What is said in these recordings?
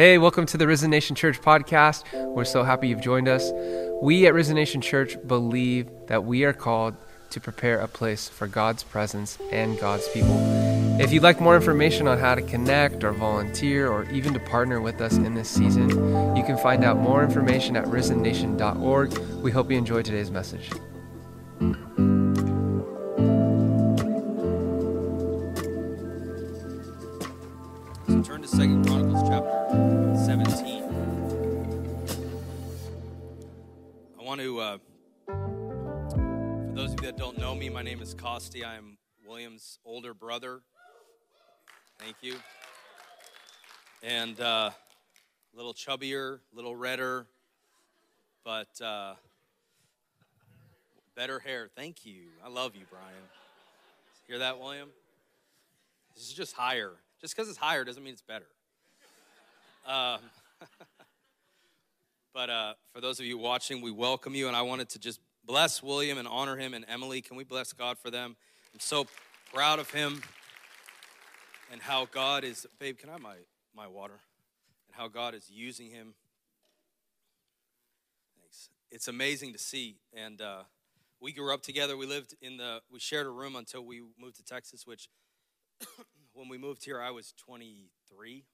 Hey, welcome to the Risen Nation Church podcast. We're so happy you've joined us. We at Risen Nation Church believe that we are called to prepare a place for God's presence and God's people. If you'd like more information on how to connect or volunteer or even to partner with us in this season, you can find out more information at risennation.org. We hope you enjoy today's message. And uh, a little chubbier, a little redder, but uh, better hair. Thank you. I love you, Brian. Hear that, William? This is just higher. Just because it's higher doesn't mean it's better. Um, but uh, for those of you watching, we welcome you, and I wanted to just bless William and honor him and Emily. Can we bless God for them? I'm so proud of him and how God is. Babe, can I have my, my water? And how God is using him. Thanks. It's amazing to see. And uh, we grew up together. We lived in the, we shared a room until we moved to Texas, which when we moved here, I was 23.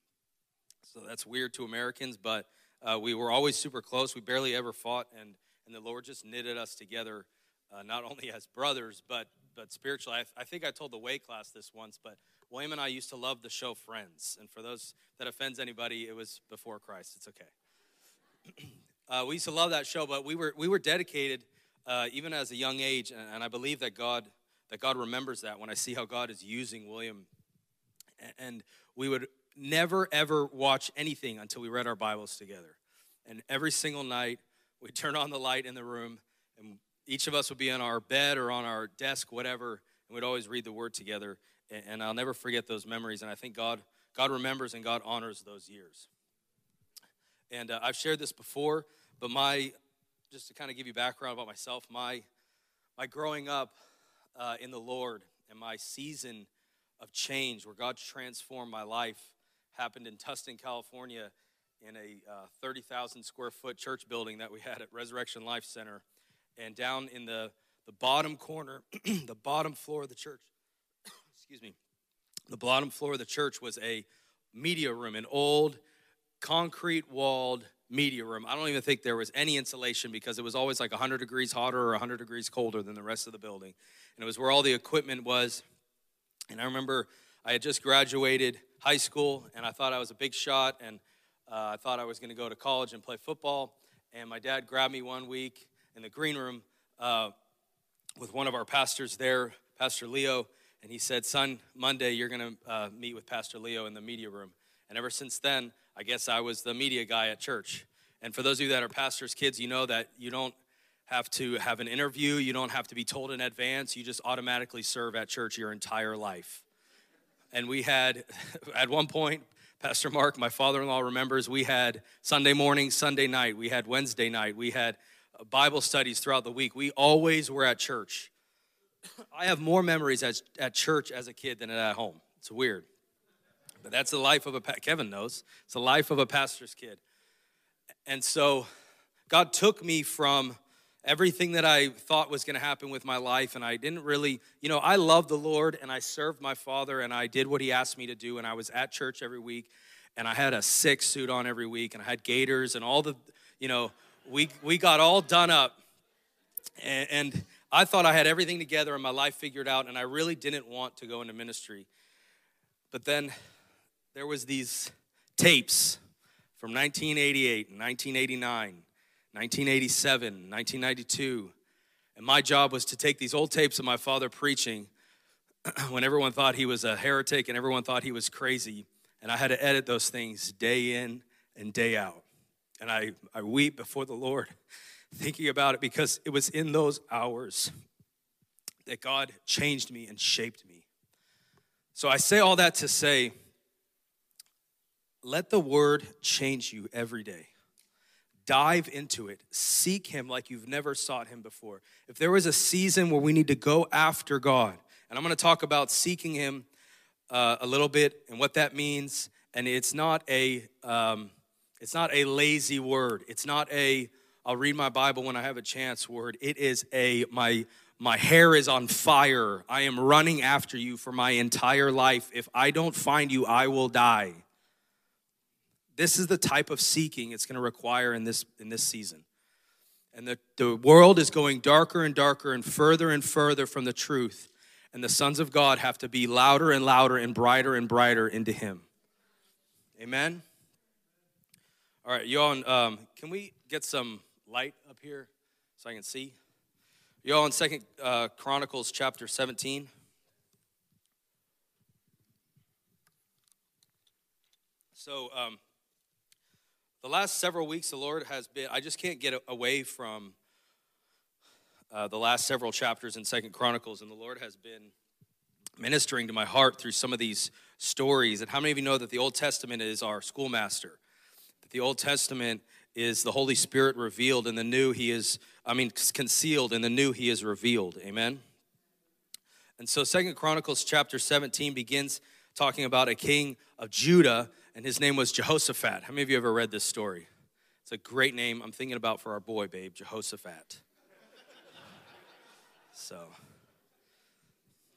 So that's weird to Americans, but uh, we were always super close. We barely ever fought, and, and the Lord just knitted us together, uh, not only as brothers, but, but spiritually. I, I think I told the weight class this once, but William and I used to love the show Friends. And for those that offends anybody, it was before Christ. It's okay. uh, we used to love that show, but we were, we were dedicated uh, even as a young age, and, and I believe that God, that God remembers that when I see how God is using William and we would never ever watch anything until we read our Bibles together. And every single night, we'd turn on the light in the room, and each of us would be on our bed or on our desk, whatever, and we'd always read the Word together. And I'll never forget those memories. And I think God, God remembers and God honors those years. And uh, I've shared this before, but my, just to kind of give you background about myself, my, my growing up uh, in the Lord and my season of change where God transformed my life happened in Tustin, California, in a uh, 30,000 square foot church building that we had at Resurrection Life Center. And down in the, the bottom corner, the bottom floor of the church, excuse me, the bottom floor of the church was a media room, an old concrete walled media room. I don't even think there was any insulation because it was always like 100 degrees hotter or 100 degrees colder than the rest of the building. And it was where all the equipment was and I remember I had just graduated high school and I thought I was a big shot and uh, I thought I was going to go to college and play football. And my dad grabbed me one week in the green room uh, with one of our pastors there, Pastor Leo, and he said, Son, Monday you're going to uh, meet with Pastor Leo in the media room. And ever since then, I guess I was the media guy at church. And for those of you that are pastors' kids, you know that you don't have to have an interview. You don't have to be told in advance. You just automatically serve at church your entire life. And we had, at one point, Pastor Mark, my father in law, remembers we had Sunday morning, Sunday night, we had Wednesday night, we had uh, Bible studies throughout the week. We always were at church. I have more memories at, at church as a kid than at home. It's weird. But that's the life of a, Kevin knows, it's the life of a pastor's kid. And so God took me from everything that I thought was going to happen with my life. And I didn't really, you know, I loved the Lord and I served my father and I did what he asked me to do. And I was at church every week and I had a sick suit on every week and I had gaiters and all the, you know, we, we got all done up. And, and I thought I had everything together and my life figured out. And I really didn't want to go into ministry. But then there was these tapes from 1988 and 1989 1987, 1992. And my job was to take these old tapes of my father preaching when everyone thought he was a heretic and everyone thought he was crazy. And I had to edit those things day in and day out. And I, I weep before the Lord thinking about it because it was in those hours that God changed me and shaped me. So I say all that to say, let the word change you every day dive into it. Seek Him like you've never sought Him before. If there was a season where we need to go after God, and I'm going to talk about seeking Him uh, a little bit and what that means, and it's not a um, It's not a lazy word. It's not a I'll read my Bible when I have a chance word. It is a my my hair is on fire. I am running after you for my entire life. If I don't find you, I will die. This is the type of seeking it's going to require in this in this season. And the, the world is going darker and darker and further and further from the truth. And the sons of God have to be louder and louder and brighter and brighter into Him. Amen. All right, y'all, um, can we get some light up here so I can see? Y'all in Second uh, Chronicles chapter 17. So, um, the last several weeks, the Lord has been, I just can't get away from uh, the last several chapters in Second Chronicles, and the Lord has been ministering to my heart through some of these stories. And how many of you know that the Old Testament is our schoolmaster? That the Old Testament is the Holy Spirit revealed, and the new He is, I mean, concealed, and the new He is revealed. Amen? And so Second Chronicles chapter 17 begins talking about a king of Judah, and his name was Jehoshaphat. How many of you ever read this story? It's a great name I'm thinking about for our boy, babe, Jehoshaphat. So,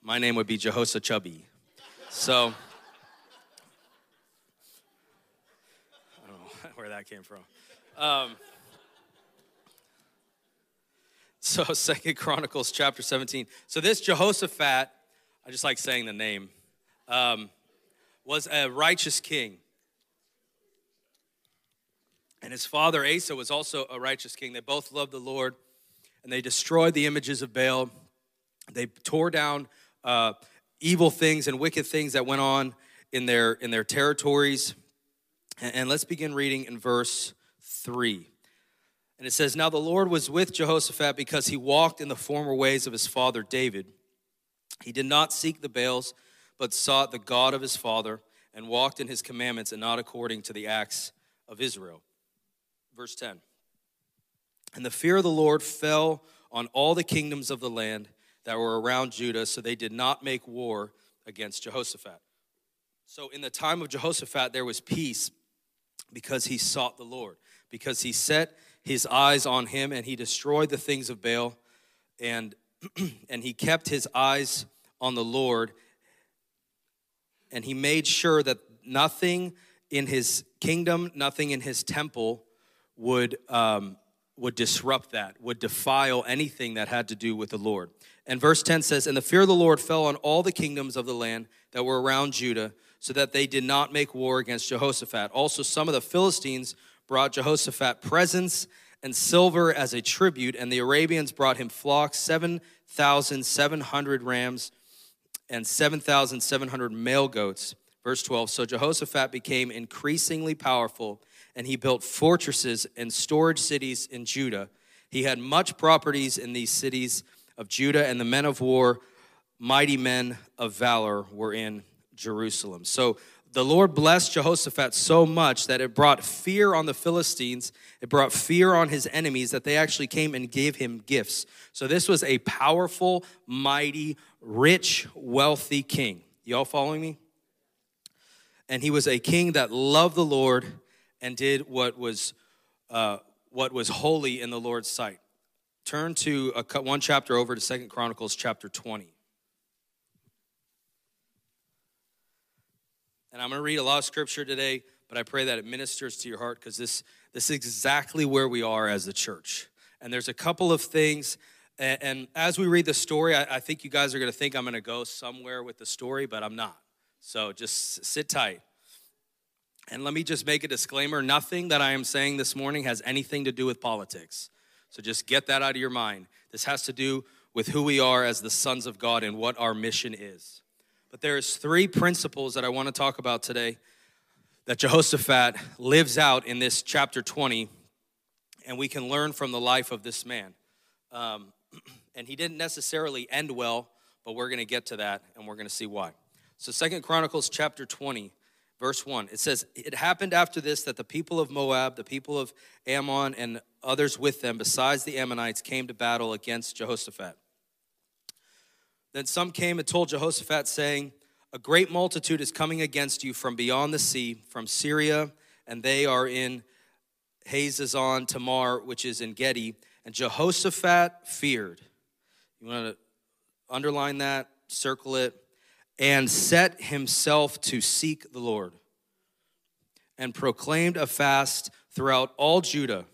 my name would be Jehoshaphat Chubby. So, I don't know where that came from. Um, so, Second Chronicles chapter 17. So, this Jehoshaphat, I just like saying the name, um, was a righteous king. And his father Asa was also a righteous king. They both loved the Lord and they destroyed the images of Baal. They tore down uh, evil things and wicked things that went on in their in their territories. And, and let's begin reading in verse three. And it says, Now the Lord was with Jehoshaphat because he walked in the former ways of his father David. He did not seek the Baals, but sought the God of his father, and walked in his commandments and not according to the acts of Israel. Verse 10. And the fear of the Lord fell on all the kingdoms of the land that were around Judah, so they did not make war against Jehoshaphat. So in the time of Jehoshaphat, there was peace because he sought the Lord, because he set his eyes on him and he destroyed the things of Baal and and he kept his eyes on the Lord and he made sure that nothing in his kingdom, nothing in his temple would um, would disrupt that, would defile anything that had to do with the Lord. And verse 10 says, And the fear of the Lord fell on all the kingdoms of the land that were around Judah, so that they did not make war against Jehoshaphat. Also, some of the Philistines brought Jehoshaphat presents and silver as a tribute, and the Arabians brought him flocks, 7,700 rams, and 7,700 male goats. Verse 12 So Jehoshaphat became increasingly powerful and he built fortresses and storage cities in Judah. He had much properties in these cities of Judah, and the men of war, mighty men of valor, were in Jerusalem. So the Lord blessed Jehoshaphat so much that it brought fear on the Philistines. It brought fear on his enemies that they actually came and gave him gifts. So this was a powerful, mighty, rich, wealthy king. Y'all following me? And he was a king that loved the Lord and did what was, uh, what was holy in the Lord's sight. Turn to a, one chapter over to Second Chronicles chapter 20. And I'm going to read a lot of scripture today, but I pray that it ministers to your heart because this, this is exactly where we are as the church. And there's a couple of things. And, and as we read the story, I, I think you guys are going to think I'm going to go somewhere with the story, but I'm not. So just sit tight. And let me just make a disclaimer nothing that I am saying this morning has anything to do with politics. So just get that out of your mind. This has to do with who we are as the sons of God and what our mission is. But there's three principles that I want to talk about today that Jehoshaphat lives out in this chapter 20, and we can learn from the life of this man. Um, and he didn't necessarily end well, but we're going to get to that, and we're going to see why. So Second Chronicles chapter 20, verse 1. It says, It happened after this that the people of Moab, the people of Ammon, and others with them, besides the Ammonites, came to battle against Jehoshaphat. Then some came and told Jehoshaphat, saying, A great multitude is coming against you from beyond the sea, from Syria, and they are in Hazazon Tamar, which is En Gedi. And Jehoshaphat feared. You want to underline that, circle it, and set himself to seek the Lord, and proclaimed a fast throughout all Judah.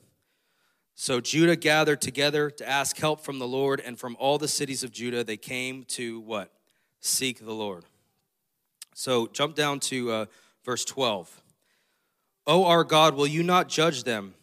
So Judah gathered together to ask help from the Lord, and from all the cities of Judah they came to what? Seek the Lord. So jump down to uh, verse 12. O our God, will you not judge them?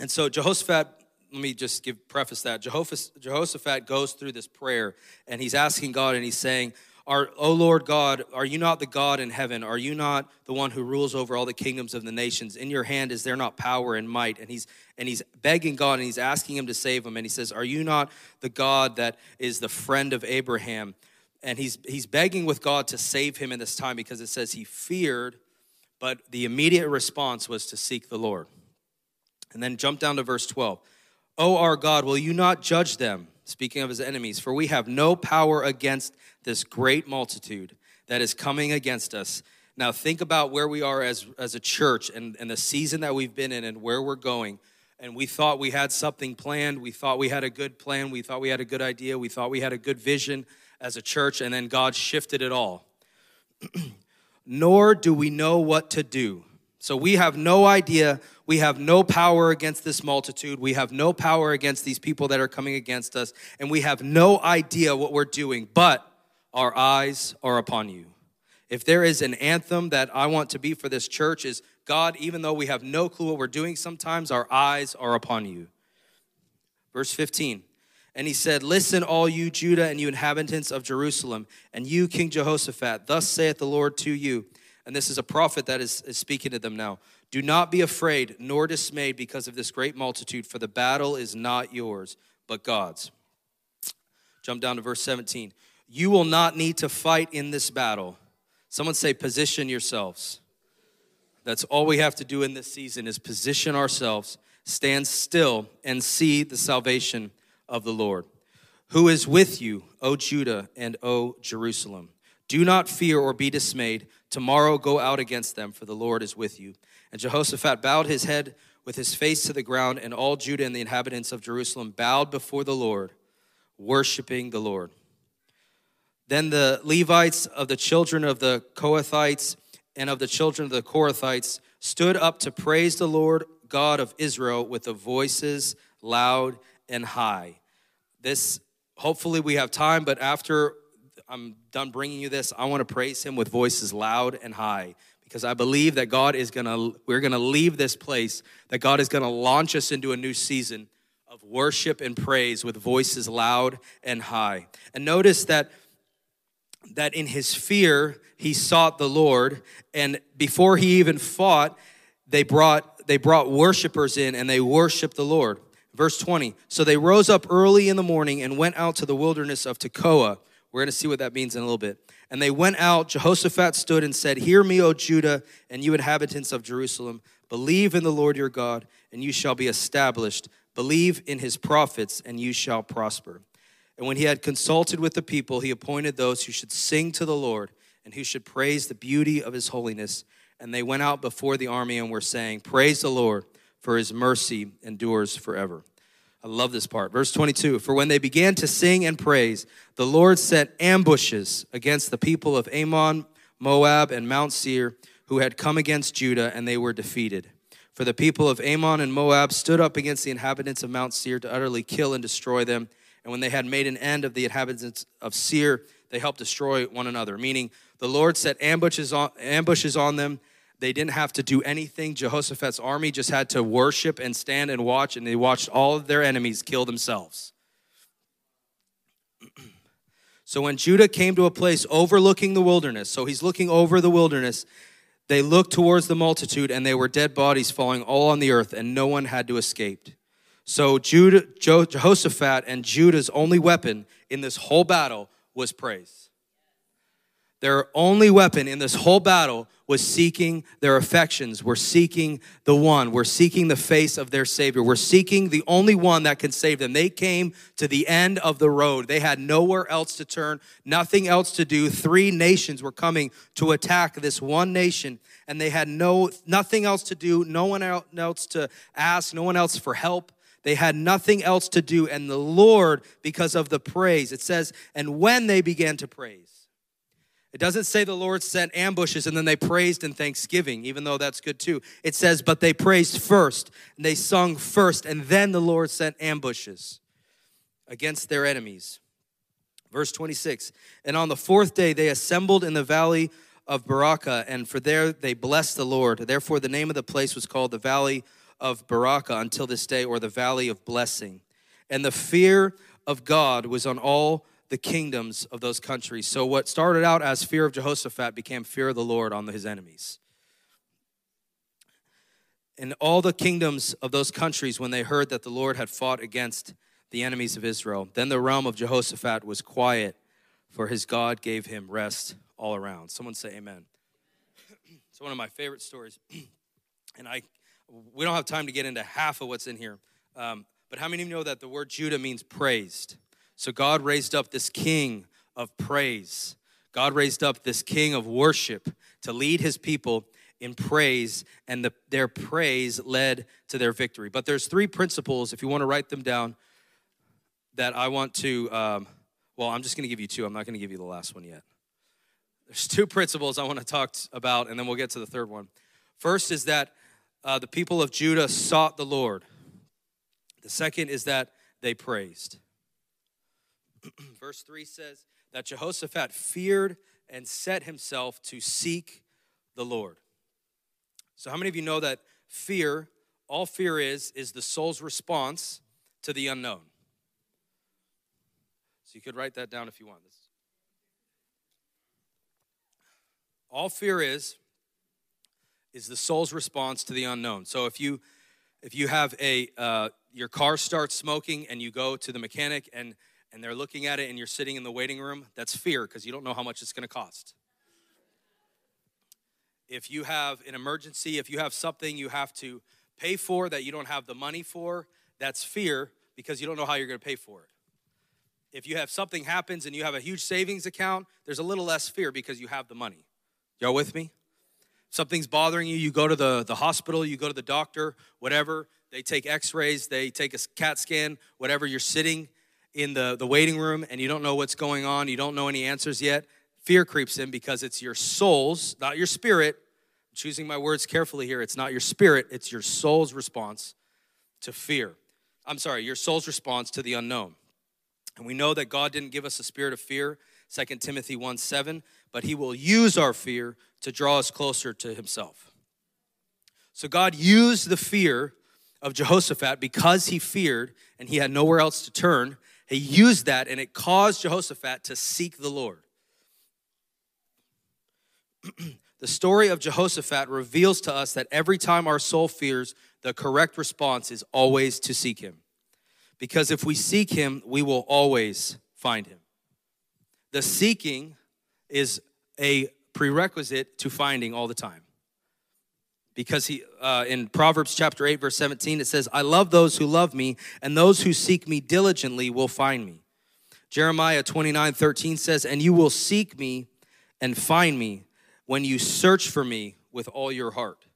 And so Jehoshaphat let me just give preface that Jehoshaphat goes through this prayer and he's asking God and he's saying, are, oh Lord God, are you not the God in heaven? Are you not the one who rules over all the kingdoms of the nations? In your hand is there not power and might? And he's and he's begging God and he's asking him to save him. And he says, Are you not the God that is the friend of Abraham? And he's he's begging with God to save him in this time because it says he feared, but the immediate response was to seek the Lord. And then jump down to verse 12. O our God, will you not judge them? Speaking of his enemies, for we have no power against this great multitude that is coming against us. Now, think about where we are as, as a church and, and the season that we've been in and where we're going. And we thought we had something planned. We thought we had a good plan. We thought we had a good idea. We thought we had a good vision as a church. And then God shifted it all. Nor do we know what to do. So we have no idea. We have no power against this multitude. We have no power against these people that are coming against us. And we have no idea what we're doing, but our eyes are upon you. If there is an anthem that I want to be for this church, is God, even though we have no clue what we're doing sometimes, our eyes are upon you. Verse 15. And he said, Listen, all you Judah and you inhabitants of Jerusalem, and you, King Jehoshaphat, thus saith the Lord to you and this is a prophet that is, is speaking to them now. Do not be afraid nor dismayed because of this great multitude, for the battle is not yours, but God's. Jump down to verse 17. You will not need to fight in this battle. Someone say, position yourselves. That's all we have to do in this season is position ourselves, stand still, and see the salvation of the Lord. Who is with you, O Judah and O Jerusalem? Do not fear or be dismayed. Tomorrow go out against them, for the Lord is with you. And Jehoshaphat bowed his head with his face to the ground, and all Judah and the inhabitants of Jerusalem bowed before the Lord, worshiping the Lord. Then the Levites of the children of the Kohathites and of the children of the Korathites stood up to praise the Lord God of Israel with the voices loud and high. This, hopefully, we have time, but after I'm done bringing you this, I want to praise him with voices loud and high because I believe that God is going to, we're going to leave this place, that God is going to launch us into a new season of worship and praise with voices loud and high. And notice that that in his fear he sought the Lord and before he even fought they brought they brought worshipers in and they worshiped the Lord. Verse 20. So they rose up early in the morning and went out to the wilderness of Tekoa we're going to see what that means in a little bit. And they went out. Jehoshaphat stood and said, Hear me, O Judah, and you inhabitants of Jerusalem. Believe in the Lord your God, and you shall be established. Believe in his prophets, and you shall prosper. And when he had consulted with the people, he appointed those who should sing to the Lord and who should praise the beauty of his holiness. And they went out before the army and were saying, Praise the Lord, for his mercy endures forever. I love this part. Verse 22 For when they began to sing and praise, the Lord set ambushes against the people of Ammon, Moab, and Mount Seir, who had come against Judah, and they were defeated. For the people of Ammon and Moab stood up against the inhabitants of Mount Seir to utterly kill and destroy them. And when they had made an end of the inhabitants of Seir, they helped destroy one another. Meaning, the Lord set ambushes on, ambushes on them they didn't have to do anything. Jehoshaphat's army just had to worship and stand and watch, and they watched all of their enemies kill themselves. so when Judah came to a place overlooking the wilderness, so he's looking over the wilderness, they looked towards the multitude, and they were dead bodies falling all on the earth, and no one had to escape. So Judah, Jehoshaphat and Judah's only weapon in this whole battle was praise. Their only weapon in this whole battle was seeking their affections. We're seeking the one. We're seeking the face of their Savior. We're seeking the only one that can save them. They came to the end of the road. They had nowhere else to turn, nothing else to do. Three nations were coming to attack this one nation, and they had no nothing else to do, no one else to ask, no one else for help. They had nothing else to do, and the Lord, because of the praise, it says, and when they began to praise, it doesn't say the Lord sent ambushes and then they praised in thanksgiving, even though that's good too. It says, but they praised first and they sung first, and then the Lord sent ambushes against their enemies. Verse 26 And on the fourth day they assembled in the valley of Berachah, and for there they blessed the Lord. Therefore, the name of the place was called the Valley of Berachah until this day, or the Valley of Blessing. And the fear of God was on all the kingdoms of those countries. So, what started out as fear of Jehoshaphat became fear of the Lord on his enemies. And all the kingdoms of those countries, when they heard that the Lord had fought against the enemies of Israel, then the realm of Jehoshaphat was quiet, for his God gave him rest all around. Someone say amen. it's one of my favorite stories. and I, we don't have time to get into half of what's in here. Um, but how many of you know that the word Judah means praised? So God raised up this king of praise. God raised up this king of worship to lead his people in praise, and the, their praise led to their victory. But there's three principles, if you want to write them down, that I want to, um, well, I'm just going to give you two. I'm not going to give you the last one yet. There's two principles I want to talk about, and then we'll get to the third one. First is that uh, the people of Judah sought the Lord. The second is that they praised. Verse 3 says that Jehoshaphat feared and set himself to seek the Lord. So, how many of you know that fear, all fear is, is the soul's response to the unknown? So, you could write that down if you want. This. All fear is, is the soul's response to the unknown. So, if you if you have a uh, your car starts smoking and you go to the mechanic and and they're looking at it and you're sitting in the waiting room, that's fear because you don't know how much it's going to cost. If you have an emergency, if you have something you have to pay for that you don't have the money for, that's fear because you don't know how you're going to pay for it. If you have something happens and you have a huge savings account, there's a little less fear because you have the money. Y'all with me? Something's bothering you, you go to the, the hospital, you go to the doctor, whatever. They take x rays, they take a CAT scan, whatever. You're sitting in the, the waiting room and you don't know what's going on, you don't know any answers yet, fear creeps in because it's your soul's, not your spirit. I'm choosing my words carefully here. It's not your spirit, it's your soul's response to fear. I'm sorry, your soul's response to the unknown. And we know that God didn't give us a spirit of fear, 2 Timothy 1 7, but He will use our fear to draw us closer to Himself. So God used the fear of Jehoshaphat because he feared and he had nowhere else to turn he used that and it caused Jehoshaphat to seek the Lord. the story of Jehoshaphat reveals to us that every time our soul fears, the correct response is always to seek him. Because if we seek him, we will always find him. The seeking is a prerequisite to finding all the time because he uh, in proverbs chapter 8 verse 17 it says i love those who love me and those who seek me diligently will find me. Jeremiah 29 13 says and you will seek me and find me when you search for me with all your heart.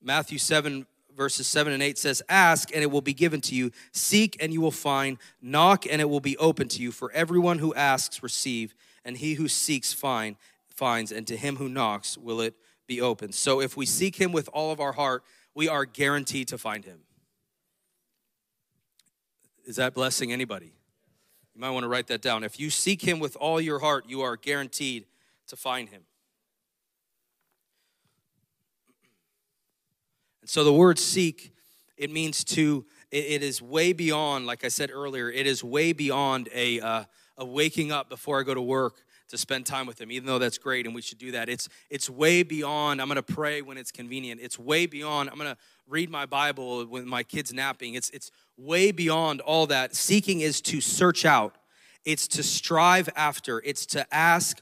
Matthew 7 verses 7 and 8 says ask and it will be given to you. Seek and you will find. Knock and it will be open to you. For everyone who asks receive and he who seeks find finds and to him who knocks will it be open. So if we seek him with all of our heart, we are guaranteed to find him. Is that blessing anybody? You might want to write that down. If you seek him with all your heart, you are guaranteed to find him. And so the word seek, it means to, it is way beyond, like I said earlier, it is way beyond a, uh, a waking up before I go to work to spend time with him even though that's great and we should do that. It's it's way beyond i'm going to pray when it's convenient. It's way beyond i'm going to read my bible when my kids napping. It's it's way beyond all that. Seeking is to search out. It's to strive after, it's to ask,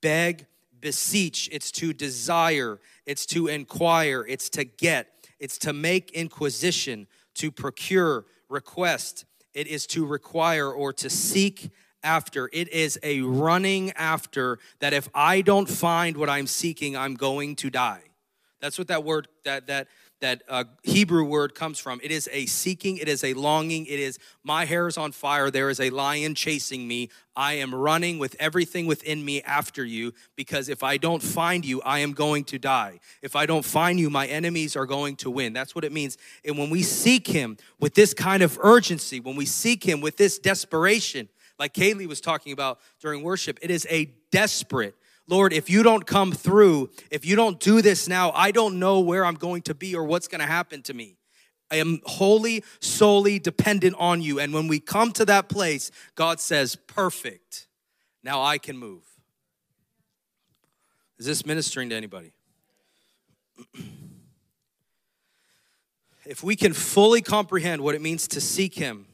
beg, beseech, it's to desire, it's to inquire, it's to get, it's to make inquisition, to procure, request, it is to require or to seek after. It is a running after that if I don't find what I'm seeking, I'm going to die. That's what that word that that that uh, Hebrew word comes from. It is a seeking, it is a longing, it is my hair is on fire, there is a lion chasing me. I am running with everything within me after you because if I don't find you, I am going to die. If I don't find you, my enemies are going to win. That's what it means. And when we seek him with this kind of urgency, when we seek him with this desperation, like Kaylee was talking about during worship, it is a desperate Lord, if you don't come through, if you don't do this now, I don't know where I'm going to be or what's going to happen to me. I am wholly, solely dependent on you. And when we come to that place, God says, Perfect. Now I can move. Is this ministering to anybody? if we can fully comprehend what it means to seek Him,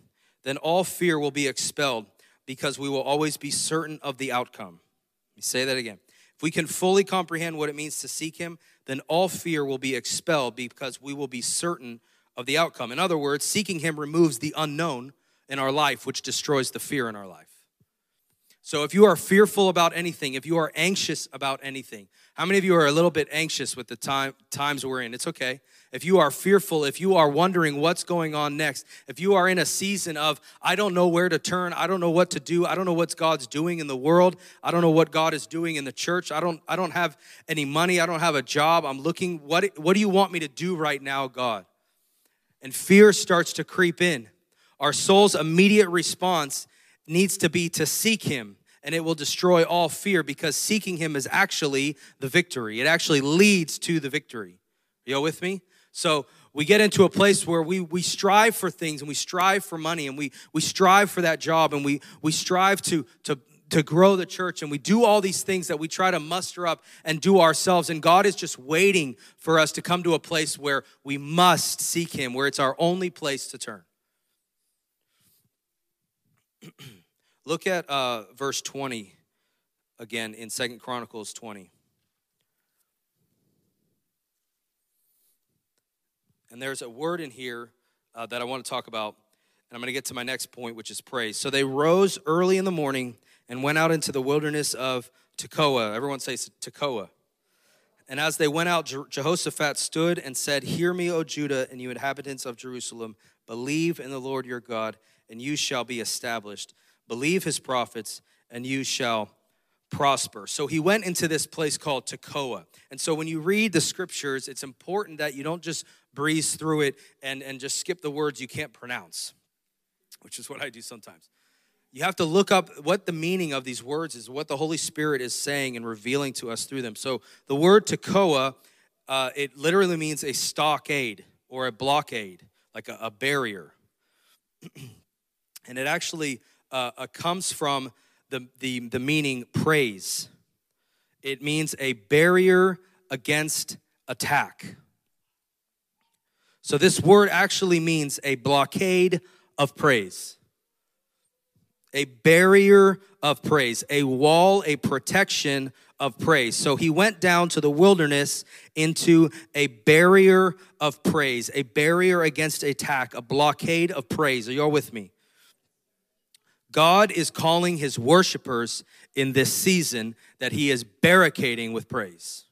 then all fear will be expelled because we will always be certain of the outcome. Let me say that again. If we can fully comprehend what it means to seek Him, then all fear will be expelled because we will be certain of the outcome. In other words, seeking Him removes the unknown in our life, which destroys the fear in our life. So if you are fearful about anything, if you are anxious about anything, how many of you are a little bit anxious with the time times we're in? It's okay if you are fearful, if you are wondering what's going on next, if you are in a season of, I don't know where to turn, I don't know what to do, I don't know what God's doing in the world, I don't know what God is doing in the church, I don't, I don't have any money, I don't have a job, I'm looking, what, what do you want me to do right now, God? And fear starts to creep in. Our soul's immediate response needs to be to seek Him and it will destroy all fear because seeking him is actually the victory. It actually leads to the victory. Are You all with me? So we get into a place where we, we strive for things and we strive for money and we, we strive for that job and we, we strive to, to, to grow the church and we do all these things that we try to muster up and do ourselves. And God is just waiting for us to come to a place where we must seek Him, where it's our only place to turn. Look at uh, verse 20 again in Second Chronicles 20. And there's a word in here uh, that I want to talk about. And I'm going to get to my next point, which is praise. So they rose early in the morning and went out into the wilderness of Tekoa. Everyone says Tekoa. And as they went out, Jehoshaphat stood and said, Hear me, O Judah, and you inhabitants of Jerusalem. Believe in the Lord your God, and you shall be established. Believe his prophets, and you shall prosper. So he went into this place called Tekoa. And so when you read the scriptures, it's important that you don't just breeze through it and, and just skip the words you can't pronounce, which is what I do sometimes. You have to look up what the meaning of these words is, what the Holy Spirit is saying and revealing to us through them. So the word Tekoa, uh, it literally means a stockade or a blockade, like a, a barrier. and it actually uh, uh, comes from the, the, the meaning praise. It means a barrier against attack. So this word actually means a blockade of praise, a barrier of praise, a wall, a protection of praise. So he went down to the wilderness into a barrier of praise, a barrier against attack, a blockade of praise. Are you all with me? God is calling his worshipers in this season that he is barricading with praise.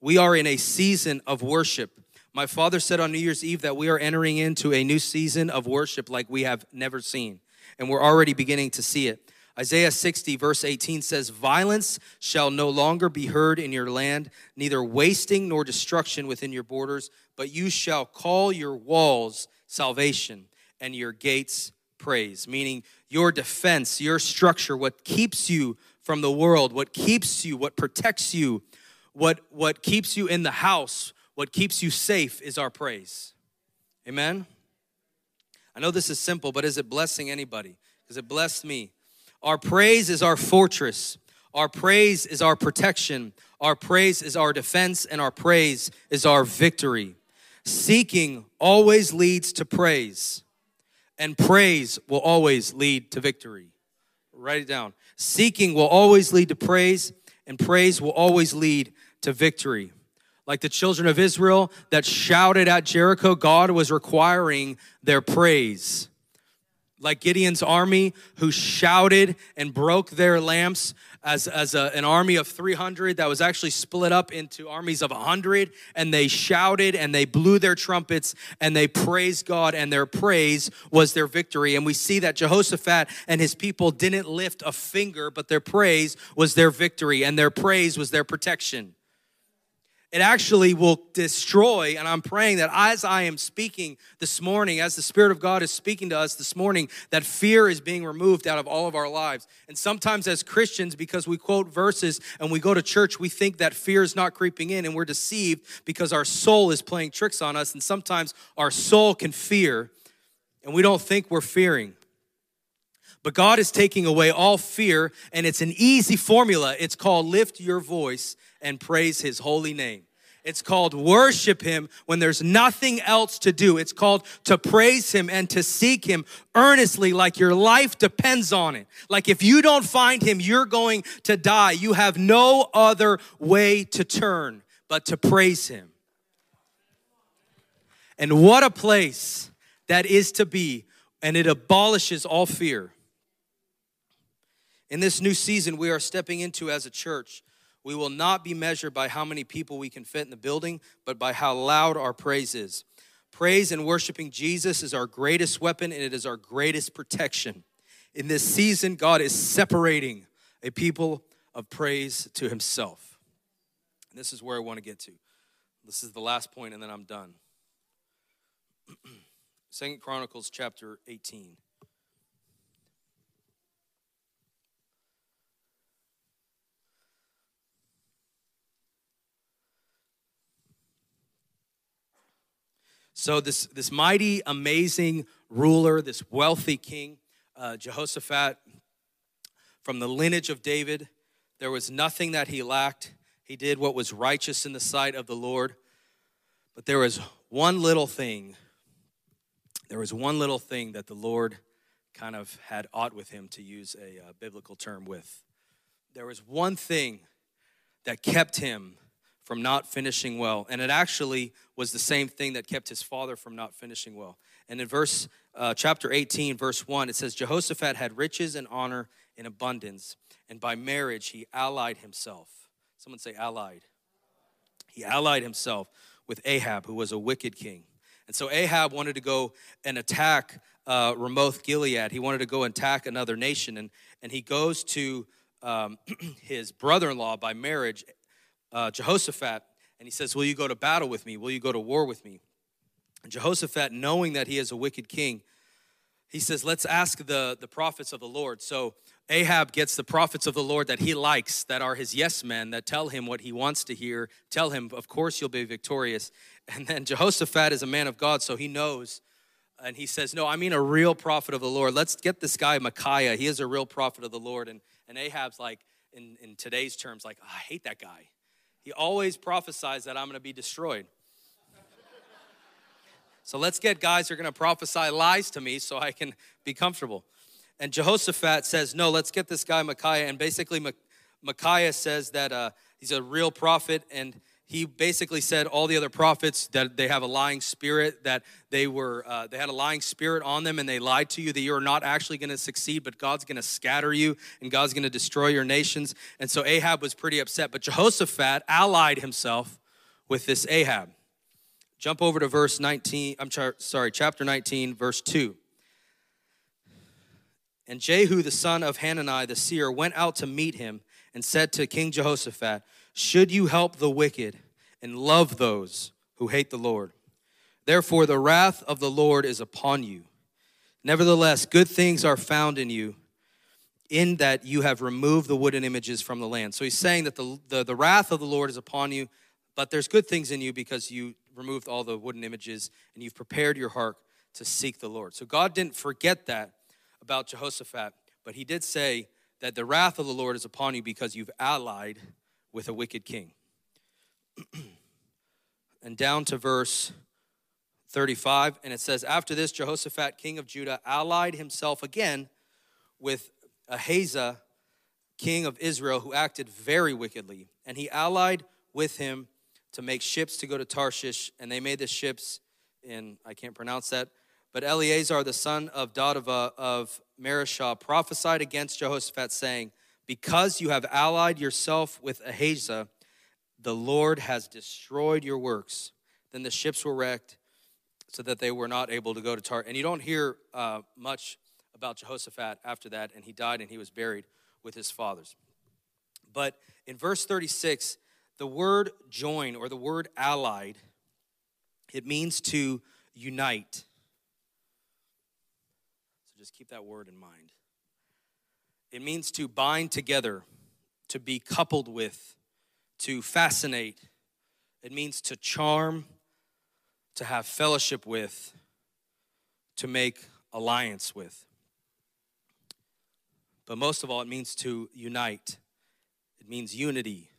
We are in a season of worship my father said on New Year's Eve that we are entering into a new season of worship like we have never seen, and we're already beginning to see it. Isaiah 60, verse 18 says, Violence shall no longer be heard in your land, neither wasting nor destruction within your borders, but you shall call your walls salvation and your gates praise. Meaning, your defense, your structure, what keeps you from the world, what keeps you, what protects you, what, what keeps you in the house, what keeps you safe is our praise. Amen? I know this is simple, but is it blessing anybody? Because it blessed me. Our praise is our fortress. Our praise is our protection. Our praise is our defense, and our praise is our victory. Seeking always leads to praise, and praise will always lead to victory. write it down. Seeking will always lead to praise, and praise will always lead to victory. Like the children of Israel that shouted at Jericho, God was requiring their praise. Like Gideon's army who shouted and broke their lamps as, as a, an army of 300 that was actually split up into armies of 100 and they shouted and they blew their trumpets and they praised God and their praise was their victory. And we see that Jehoshaphat and his people didn't lift a finger but their praise was their victory and their praise was their protection it actually will destroy. And I'm praying that as I am speaking this morning, as the Spirit of God is speaking to us this morning, that fear is being removed out of all of our lives. And sometimes, as Christians, because we quote verses and we go to church, we think that fear is not creeping in, and we're deceived because our soul is playing tricks on us. And sometimes our soul can fear, and we don't think we're fearing. But God is taking away all fear, and it's an easy formula. It's called lift your voice and praise his holy name. It's called worship him when there's nothing else to do. It's called to praise him and to seek him earnestly, like your life depends on it. Like if you don't find him, you're going to die. You have no other way to turn but to praise him. And what a place that is to be, and it abolishes all fear. In this new season we are stepping into as a church, we will not be measured by how many people we can fit in the building, but by how loud our praise is. Praise and worshiping Jesus is our greatest weapon and it is our greatest protection. In this season, God is separating a people of praise to himself. And this is where I want to get to. This is the last point, and then I'm done. Second Chronicles chapter 18. So, this, this mighty, amazing ruler, this wealthy king, uh, Jehoshaphat, from the lineage of David, there was nothing that he lacked. He did what was righteous in the sight of the Lord. But there was one little thing, there was one little thing that the Lord kind of had aught with him, to use a uh, biblical term with. There was one thing that kept him from not finishing well. And it actually was the same thing that kept his father from not finishing well. And in verse uh, chapter 18, verse 1, it says Jehoshaphat had riches and honor in abundance, and by marriage he allied himself. Someone say allied. He allied himself with Ahab, who was a wicked king. And so Ahab wanted to go and attack uh, Ramoth Gilead. He wanted to go and attack another nation. And, and he goes to um, his brother in law by marriage, uh, Jehoshaphat, and he says, Will you go to battle with me? Will you go to war with me? And Jehoshaphat, knowing that he is a wicked king, he says, Let's ask the, the prophets of the Lord. So Ahab gets the prophets of the Lord that he likes, that are his yes men, that tell him what he wants to hear, tell him, Of course, you'll be victorious. And then Jehoshaphat is a man of God, so he knows. And he says, No, I mean a real prophet of the Lord. Let's get this guy, Micaiah. He is a real prophet of the Lord. And, and Ahab's like, in, in today's terms, like, oh, I hate that guy. He always prophesies that I'm going to be destroyed. so let's get guys who are going to prophesy lies to me so I can be comfortable. And Jehoshaphat says, No, let's get this guy Micaiah. And basically, Micaiah says that uh, he's a real prophet and he basically said all the other prophets that they have a lying spirit that they were uh, they had a lying spirit on them and they lied to you that you're not actually going to succeed but god's going to scatter you and god's going to destroy your nations. And so ahab was pretty upset but jehoshaphat allied himself with this ahab. Jump over to verse 19 i'm sorry chapter 19 verse 2 and jehu the son of hanani the seer went out to meet him and said to king jehoshaphat should you help the wicked and love those who hate the Lord? Therefore, the wrath of the Lord is upon you. Nevertheless, good things are found in you, in that you have removed the wooden images from the land. So he's saying that the, the, the wrath of the Lord is upon you, but there's good things in you because you removed all the wooden images and you've prepared your heart to seek the Lord. So God didn't forget that about Jehoshaphat, but he did say that the wrath of the Lord is upon you because you've allied with a wicked king. and down to verse 35, and it says, After this, Jehoshaphat, king of Judah, allied himself again with Ahaziah, king of Israel, who acted very wickedly. And he allied with him to make ships to go to Tarshish, and they made the ships in, I can't pronounce that, but Eleazar, the son of Dodavah of Mareshah, prophesied against Jehoshaphat, saying, Because you have allied yourself with Ahaziah, the Lord has destroyed your works. Then the ships were wrecked so that they were not able to go to Tar. And you don't hear uh, much about Jehoshaphat after that, and he died and he was buried with his fathers. But in verse 36, the word join or the word allied, it means to unite. So just keep that word in mind. It means to bind together, to be coupled with, to fascinate. It means to charm, to have fellowship with, to make alliance with. But most of all, it means to unite, it means unity.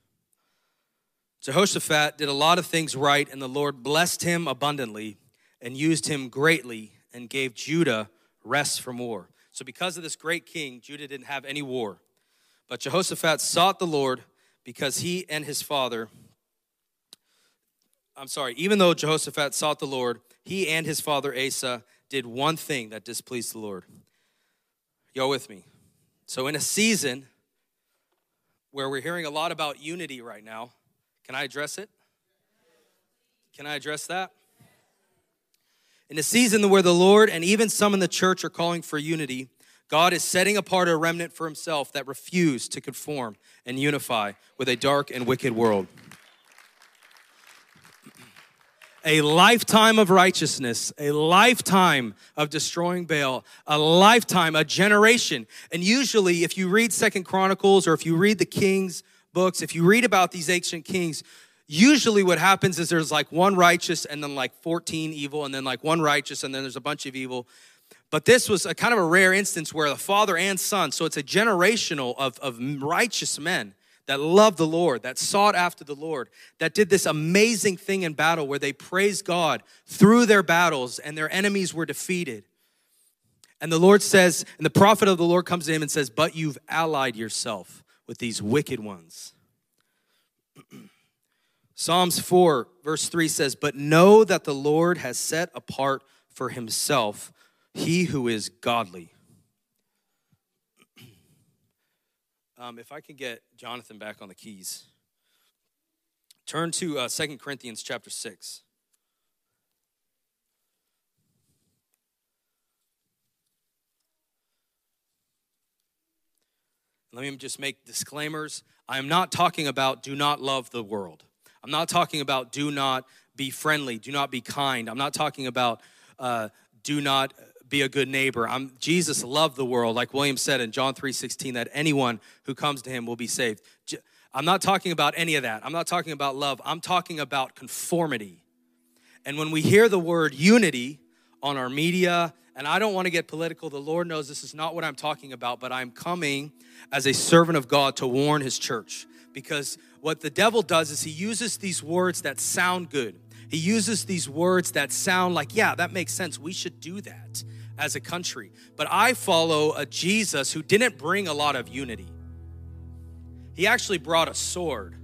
Jehoshaphat did a lot of things right, and the Lord blessed him abundantly and used him greatly and gave Judah rest from war. So, because of this great king, Judah didn't have any war. But Jehoshaphat sought the Lord because he and his father, I'm sorry, even though Jehoshaphat sought the Lord, he and his father Asa did one thing that displeased the Lord. Y'all with me? So, in a season where we're hearing a lot about unity right now, can I address it? Can I address that? In a season where the Lord and even some in the church are calling for unity, God is setting apart a remnant for himself that refuse to conform and unify with a dark and wicked world a lifetime of righteousness, a lifetime of destroying Baal, a lifetime, a generation. And usually, if you read Second Chronicles or if you read the Kings books, if you read about these ancient kings, usually what happens is there's like one righteous and then like 14 evil, and then like one righteous, and then there's a bunch of evil. But this was a kind of a rare instance where the father and son, so it's a generational of, of righteous men that loved the Lord, that sought after the Lord, that did this amazing thing in battle where they praised God through their battles and their enemies were defeated. And the Lord says, and the prophet of the Lord comes to him and says, But you've allied yourself with these wicked ones. Psalms 4, verse 3 says, But know that the Lord has set apart for himself he who is godly. Um, if I can get Jonathan back on the keys, turn to uh, 2 Corinthians chapter 6. Let me just make disclaimers. I am not talking about do not love the world. I'm not talking about do not be friendly, do not be kind. I'm not talking about uh, do not be a good neighbor. I'm, Jesus loved the world, like William said in John 3:16, that anyone who comes to him will be saved. I'm not talking about any of that. I'm not talking about love. I'm talking about conformity. And when we hear the word unity on our media, and I don't want to get political, the Lord knows this is not what I'm talking about, but I'm coming as a servant of God to warn his church. Because what the devil does is he uses these words that sound good. He uses these words that sound like, yeah, that makes sense. We should do that as a country. But I follow a Jesus who didn't bring a lot of unity. He actually brought a sword.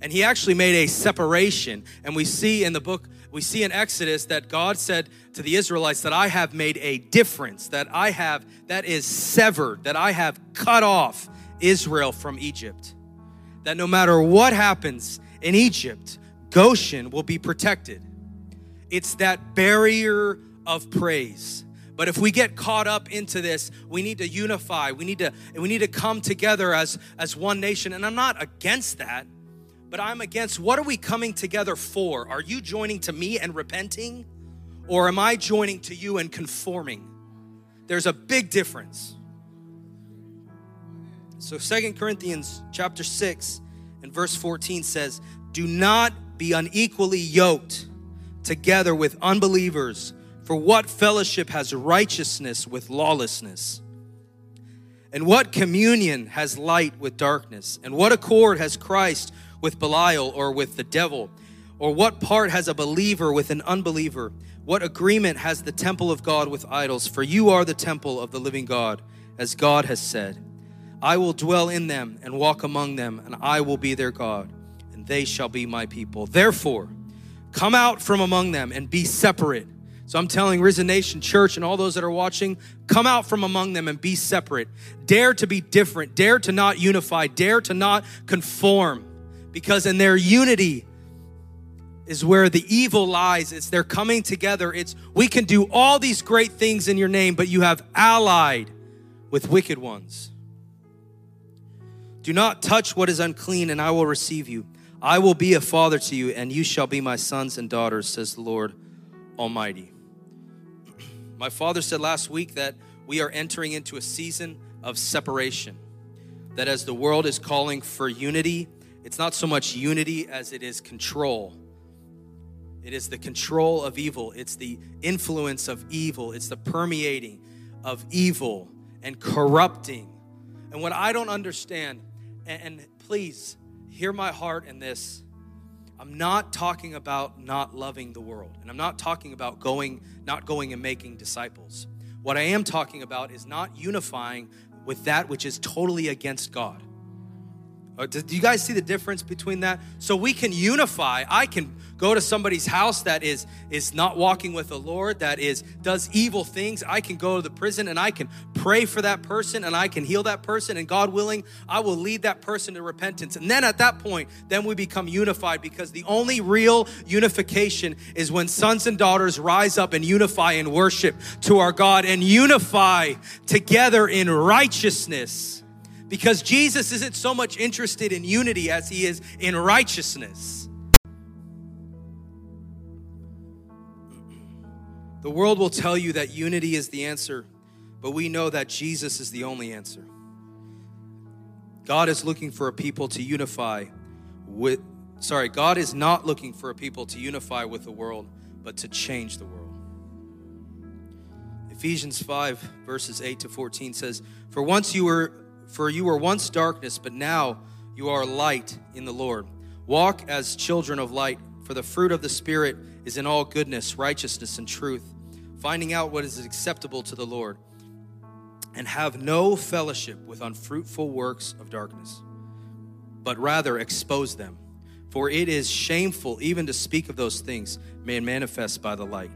And he actually made a separation. And we see in the book, we see in Exodus that God said to the Israelites that I have made a difference, that I have, that is severed, that I have cut off Israel from Egypt. That no matter what happens in Egypt, Goshen will be protected. It's that barrier of praise. But if we get caught up into this, we need to unify. We need to we need to come together as as one nation. And I'm not against that, but I'm against what are we coming together for? Are you joining to me and repenting or am I joining to you and conforming? There's a big difference. So Second Corinthians chapter 6 and verse 14 says, "Do not be unequally yoked together with unbelievers." For what fellowship has righteousness with lawlessness? And what communion has light with darkness? And what accord has Christ with Belial or with the devil? Or what part has a believer with an unbeliever? What agreement has the temple of God with idols? For you are the temple of the living God. as God has said. I will dwell in them and walk among them, and I will be their God, and they shall be my people. Therefore, come out from among them and be separate. So I'm telling Risen Nation Church and all those that are watching, come out from among them and be separate. Dare to be different. Dare to not unify. Dare to not conform. Because in their unity, is where the evil lies. It's they're coming together. It's we can do all these great things in your name, but you have allied with wicked ones. Do not touch what is unclean, and I will receive you. I will be a father to you, and you shall be my sons and daughters, says the Lord Almighty. My father said last week that we are entering into a season of separation. That as the world is calling for unity, it's not so much unity as it is control. It is the control of evil, it's the influence of evil, it's the permeating of evil and corrupting. And what I don't understand, and, and please hear my heart in this. I'm not talking about not loving the world, and I'm not talking about going, not going and making disciples. What I am talking about is not unifying with that which is totally against God. Do you guys see the difference between that? So we can unify. I can go to somebody's house that is is not walking with the Lord, that is does evil things. I can go to the prison and I can pray for that person and I can heal that person and God willing, I will lead that person to repentance. And then at that point, then we become unified because the only real unification is when sons and daughters rise up and unify in worship to our God and unify together in righteousness because Jesus isn't so much interested in unity as he is in righteousness. The world will tell you that unity is the answer, but we know that Jesus is the only answer. God is looking for a people to unify with, sorry, God is not looking for a people to unify with the world, but to change the world. Ephesians 5, verses 8 to 14 says, For once you were for you were once darkness, but now you are light in the Lord. Walk as children of light, for the fruit of the Spirit is in all goodness, righteousness, and truth, finding out what is acceptable to the Lord. And have no fellowship with unfruitful works of darkness, but rather expose them. For it is shameful even to speak of those things made manifest by the light.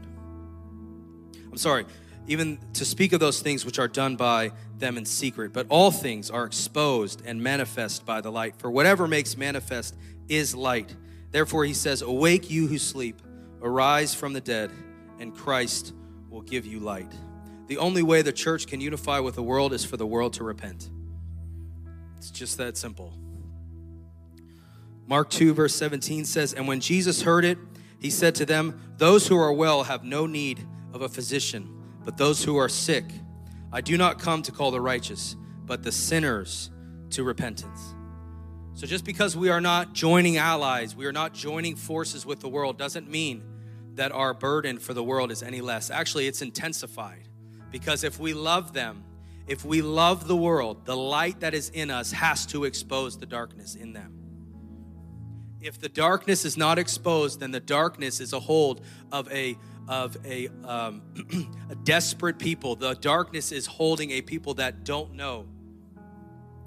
I'm sorry even to speak of those things which are done by them in secret. But all things are exposed and manifest by the light. For whatever makes manifest is light. Therefore, he says, Awake, you who sleep, arise from the dead, and Christ will give you light. The only way the church can unify with the world is for the world to repent. It's just that simple. Mark 2, verse 17 says, And when Jesus heard it, he said to them, Those who are well have no need of a physician but those who are sick. I do not come to call the righteous, but the sinners to repentance. So just because we are not joining allies, we are not joining forces with the world, doesn't mean that our burden for the world is any less. Actually, it's intensified. Because if we love them, if we love the world, the light that is in us has to expose the darkness in them. If the darkness is not exposed, then the darkness is a hold of a of a, um, a desperate people. The darkness is holding a people that don't know.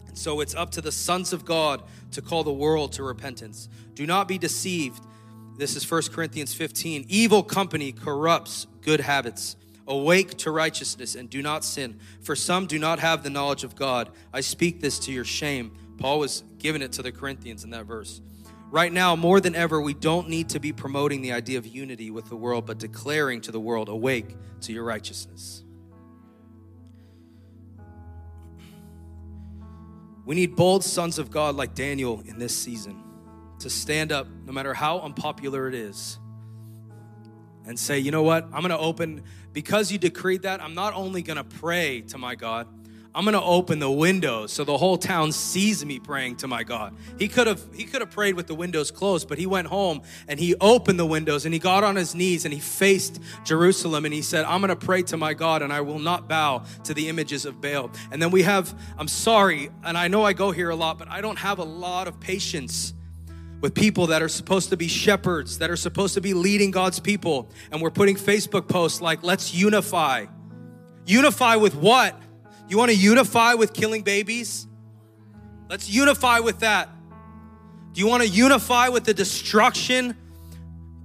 And so it's up to the sons of God to call the world to repentance. Do not be deceived. This is 1 Corinthians 15. Evil company corrupts good habits. Awake to righteousness and do not sin, for some do not have the knowledge of God. I speak this to your shame. Paul was giving it to the Corinthians in that verse. Right now, more than ever, we don't need to be promoting the idea of unity with the world, but declaring to the world, awake to your righteousness. We need bold sons of God like Daniel in this season to stand up, no matter how unpopular it is, and say, you know what? I'm going to open, because you decreed that, I'm not only going to pray to my God, I'm going to open the windows so the whole town sees me praying to my God. He could have he could have prayed with the windows closed, but he went home and he opened the windows and he got on his knees and he faced Jerusalem and he said, "I'm going to pray to my God and I will not bow to the images of Baal." And then we have I'm sorry, and I know I go here a lot, but I don't have a lot of patience with people that are supposed to be shepherds, that are supposed to be leading God's people, and we're putting Facebook posts like, "Let's unify." Unify with what? You want to unify with killing babies? Let's unify with that. Do you want to unify with the destruction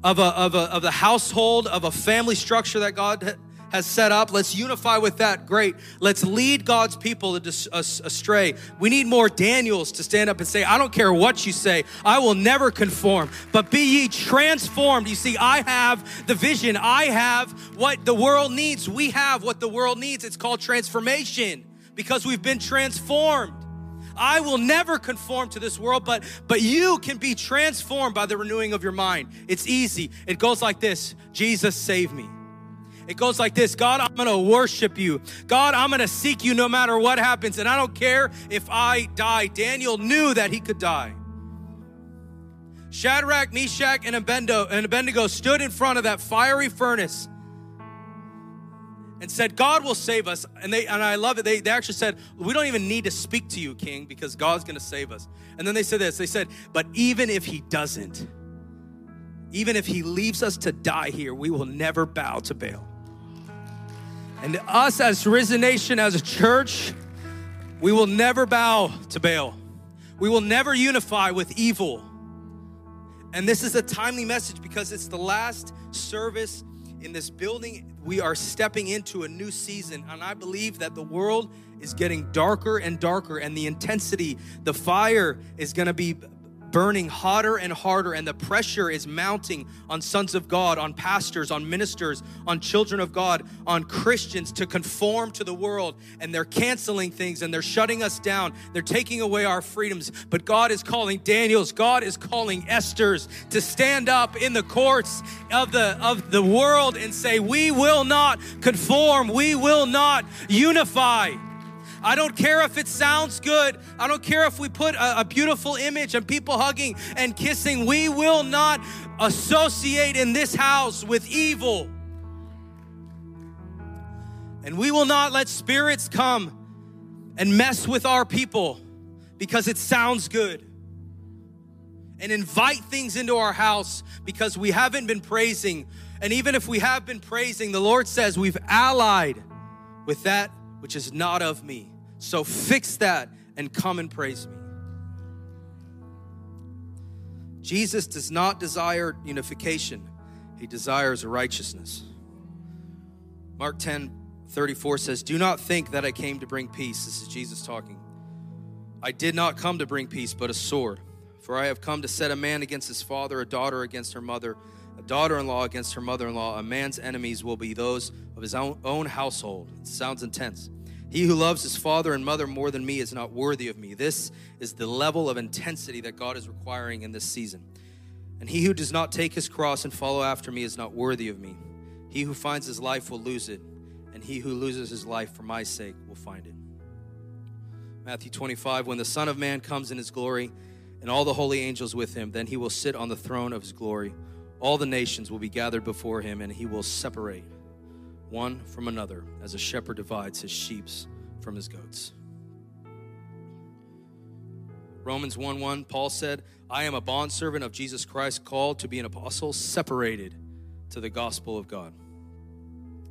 of, a, of, a, of the household, of a family structure that God has set up. Let's unify with that. Great. Let's lead God's people astray. We need more Daniels to stand up and say, I don't care what you say, I will never conform, but be ye transformed. You see, I have the vision, I have what the world needs. We have what the world needs. It's called transformation because we've been transformed. I will never conform to this world, but but you can be transformed by the renewing of your mind. It's easy. It goes like this: Jesus save me. It goes like this God, I'm gonna worship you. God, I'm gonna seek you no matter what happens. And I don't care if I die. Daniel knew that he could die. Shadrach, Meshach, and Abednego, and Abednego stood in front of that fiery furnace and said, God will save us. And they and I love it. They, they actually said, We don't even need to speak to you, King, because God's gonna save us. And then they said this, they said, But even if he doesn't, even if he leaves us to die here, we will never bow to Baal. And us as Risen Nation, as a church, we will never bow to Baal. We will never unify with evil. And this is a timely message because it's the last service in this building. We are stepping into a new season, and I believe that the world is getting darker and darker, and the intensity, the fire is going to be burning hotter and harder, and the pressure is mounting on sons of God, on pastors, on ministers, on children of God, on Christians to conform to the world. And they're canceling things and they're shutting us down. They're taking away our freedoms. But God is calling Daniels, God is calling Esther's to stand up in the courts of the of the world and say, We will not conform, we will not unify. I don't care if it sounds good. I don't care if we put a, a beautiful image and people hugging and kissing. We will not associate in this house with evil. And we will not let spirits come and mess with our people because it sounds good. And invite things into our house because we haven't been praising. And even if we have been praising, the Lord says we've allied with that which is not of me. So fix that and come and praise me. Jesus does not desire unification, he desires righteousness. Mark 10 34 says, Do not think that I came to bring peace. This is Jesus talking. I did not come to bring peace, but a sword. For I have come to set a man against his father, a daughter against her mother, a daughter in law against her mother in law. A man's enemies will be those of his own, own household. It sounds intense. He who loves his father and mother more than me is not worthy of me. This is the level of intensity that God is requiring in this season. And he who does not take his cross and follow after me is not worthy of me. He who finds his life will lose it, and he who loses his life for my sake will find it. Matthew 25 When the Son of Man comes in his glory, and all the holy angels with him, then he will sit on the throne of his glory. All the nations will be gathered before him, and he will separate one from another, as a shepherd divides his sheep from his goats. Romans 1 1, Paul said, I am a bondservant of Jesus Christ, called to be an apostle, separated to the gospel of God.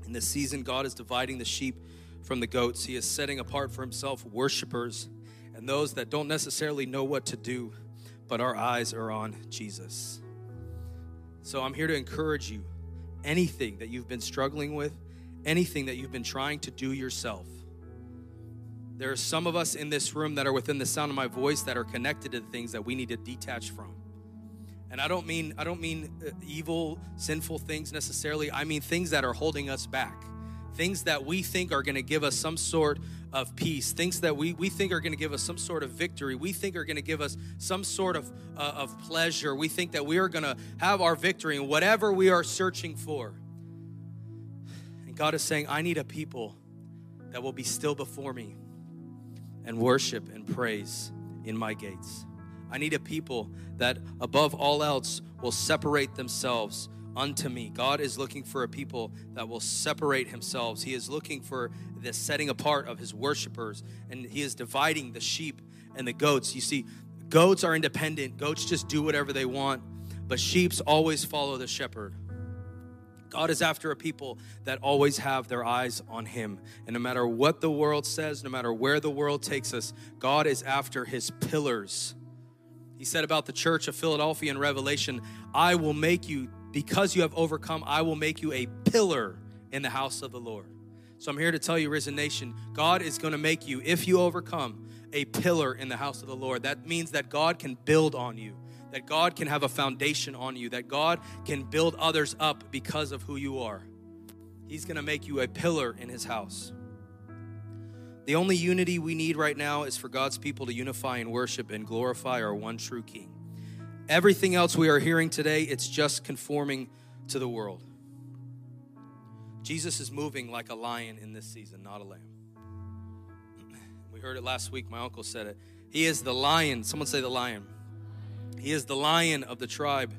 In this season, God is dividing the sheep from the goats. He is setting apart for himself worshipers and those that don't necessarily know what to do, but our eyes are on Jesus. So I'm here to encourage you. Anything that you've been struggling with, anything that you've been trying to do yourself. There are some of us in this room that are within the sound of my voice that are connected to things that we need to detach from. And I don't mean I don't mean uh, evil, sinful things necessarily. I mean things that are holding us back. Things that we think are going to give us some sort of peace, things that we, we think are going to give us some sort of victory, we think are going to give us some sort of, uh, of pleasure. We think that we are going to have our victory in whatever we are searching for. And God is saying, I need a people that will be still before me and worship and praise in my gates. I need a people that, above all else, will separate themselves unto me. God is looking for a people that will separate themselves. He is looking for the setting apart of his worshipers, and he is dividing the sheep and the goats. You see, goats are independent, goats just do whatever they want, but sheeps always follow the shepherd. God is after a people that always have their eyes on Him. And no matter what the world says, no matter where the world takes us, God is after His pillars. He said about the church of Philadelphia in Revelation, I will make you, because you have overcome, I will make you a pillar in the house of the Lord. So I'm here to tell you, Risen Nation, God is going to make you, if you overcome, a pillar in the house of the Lord. That means that God can build on you that God can have a foundation on you, that God can build others up because of who you are. He's going to make you a pillar in His house. The only unity we need right now is for God's people to unify and worship and glorify our one true King. Everything else we are hearing today, it's just conforming to the world. Jesus is moving like a lion in this season, not a lamb. We heard it last week. My uncle said it. He is the lion. Someone say the lion. He is the lion of the tribe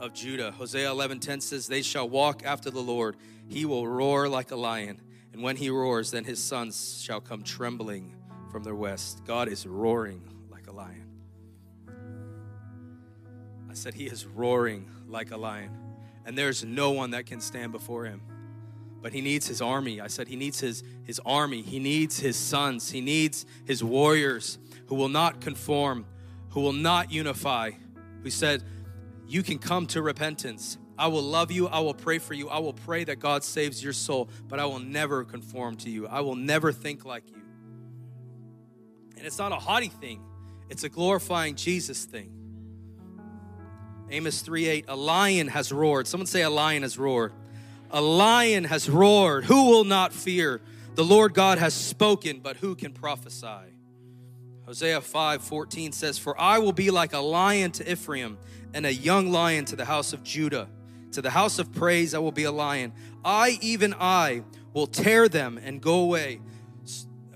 of Judah. Hosea 11:10 says, "They shall walk after the Lord. He will roar like a lion, and when he roars, then his sons shall come trembling from their west." God is roaring like a lion. I said he is roaring like a lion, and there's no one that can stand before him. But he needs his army. I said he needs his his army. He needs his sons. He needs his warriors who will not conform who will not unify, who said, You can come to repentance. I will love you. I will pray for you. I will pray that God saves your soul, but I will never conform to you. I will never think like you. And it's not a haughty thing, it's a glorifying Jesus thing. Amos 3 8, a lion has roared. Someone say, A lion has roared. A lion has roared. Who will not fear? The Lord God has spoken, but who can prophesy? Hosea 5 14 says, For I will be like a lion to Ephraim and a young lion to the house of Judah. To the house of praise I will be a lion. I, even I, will tear them and go away.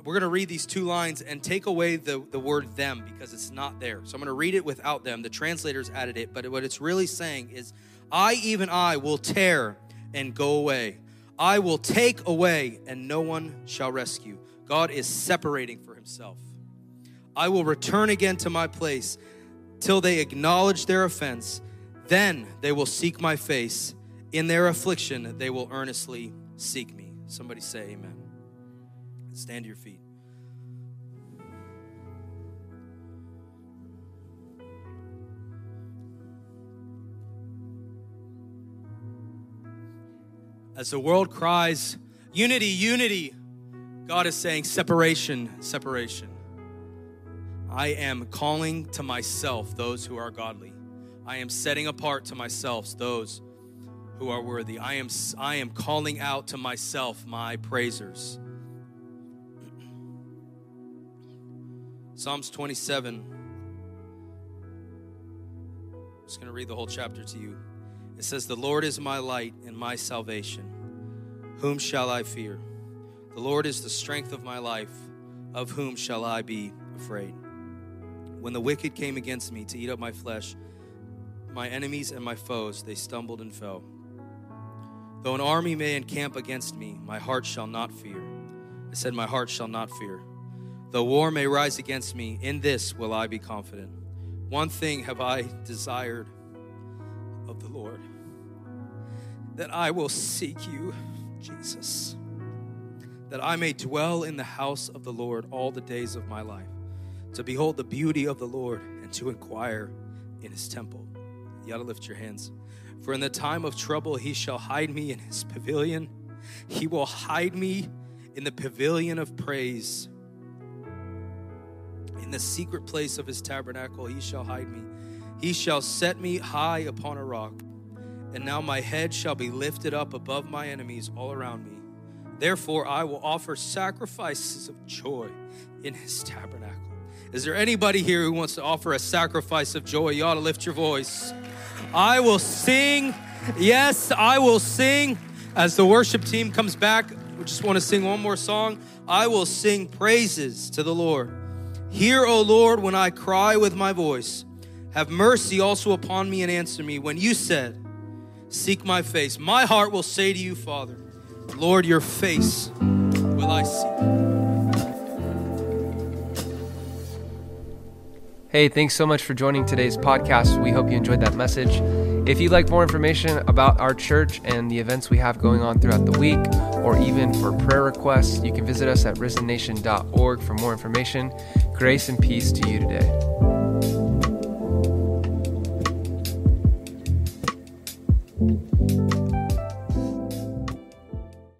We're going to read these two lines and take away the, the word them because it's not there. So I'm going to read it without them. The translators added it, but what it's really saying is, I, even I, will tear and go away. I will take away and no one shall rescue. God is separating for himself. I will return again to my place till they acknowledge their offense. Then they will seek my face. In their affliction, they will earnestly seek me. Somebody say amen. Stand to your feet. As the world cries, unity, unity, God is saying separation, separation. I am calling to myself those who are godly. I am setting apart to myself those who are worthy. I am, I am calling out to myself my praisers. Psalms 27. I'm just going to read the whole chapter to you. It says, The Lord is my light and my salvation. Whom shall I fear? The Lord is the strength of my life. Of whom shall I be afraid? When the wicked came against me to eat up my flesh, my enemies and my foes, they stumbled and fell. Though an army may encamp against me, my heart shall not fear. I said, My heart shall not fear. Though war may rise against me, in this will I be confident. One thing have I desired of the Lord that I will seek you, Jesus, that I may dwell in the house of the Lord all the days of my life to behold the beauty of the Lord and to inquire in his temple. You ought to lift your hands. For in the time of trouble, he shall hide me in his pavilion. He will hide me in the pavilion of praise. In the secret place of his tabernacle, he shall hide me. He shall set me high upon a rock. And now my head shall be lifted up above my enemies all around me. Therefore, I will offer sacrifices of joy in his tabernacle. Is there anybody here who wants to offer a sacrifice of joy? You ought to lift your voice. I will sing. Yes, I will sing. As the worship team comes back, we just want to sing one more song. I will sing praises to the Lord. Hear, O Lord, when I cry with my voice. Have mercy also upon me and answer me. When you said, Seek my face, my heart will say to you, Father, Lord, your face will I seek. Hey, thanks so much for joining today's podcast. We hope you enjoyed that message. If you'd like more information about our church and the events we have going on throughout the week, or even for prayer requests, you can visit us at risennation.org for more information. Grace and peace to you today.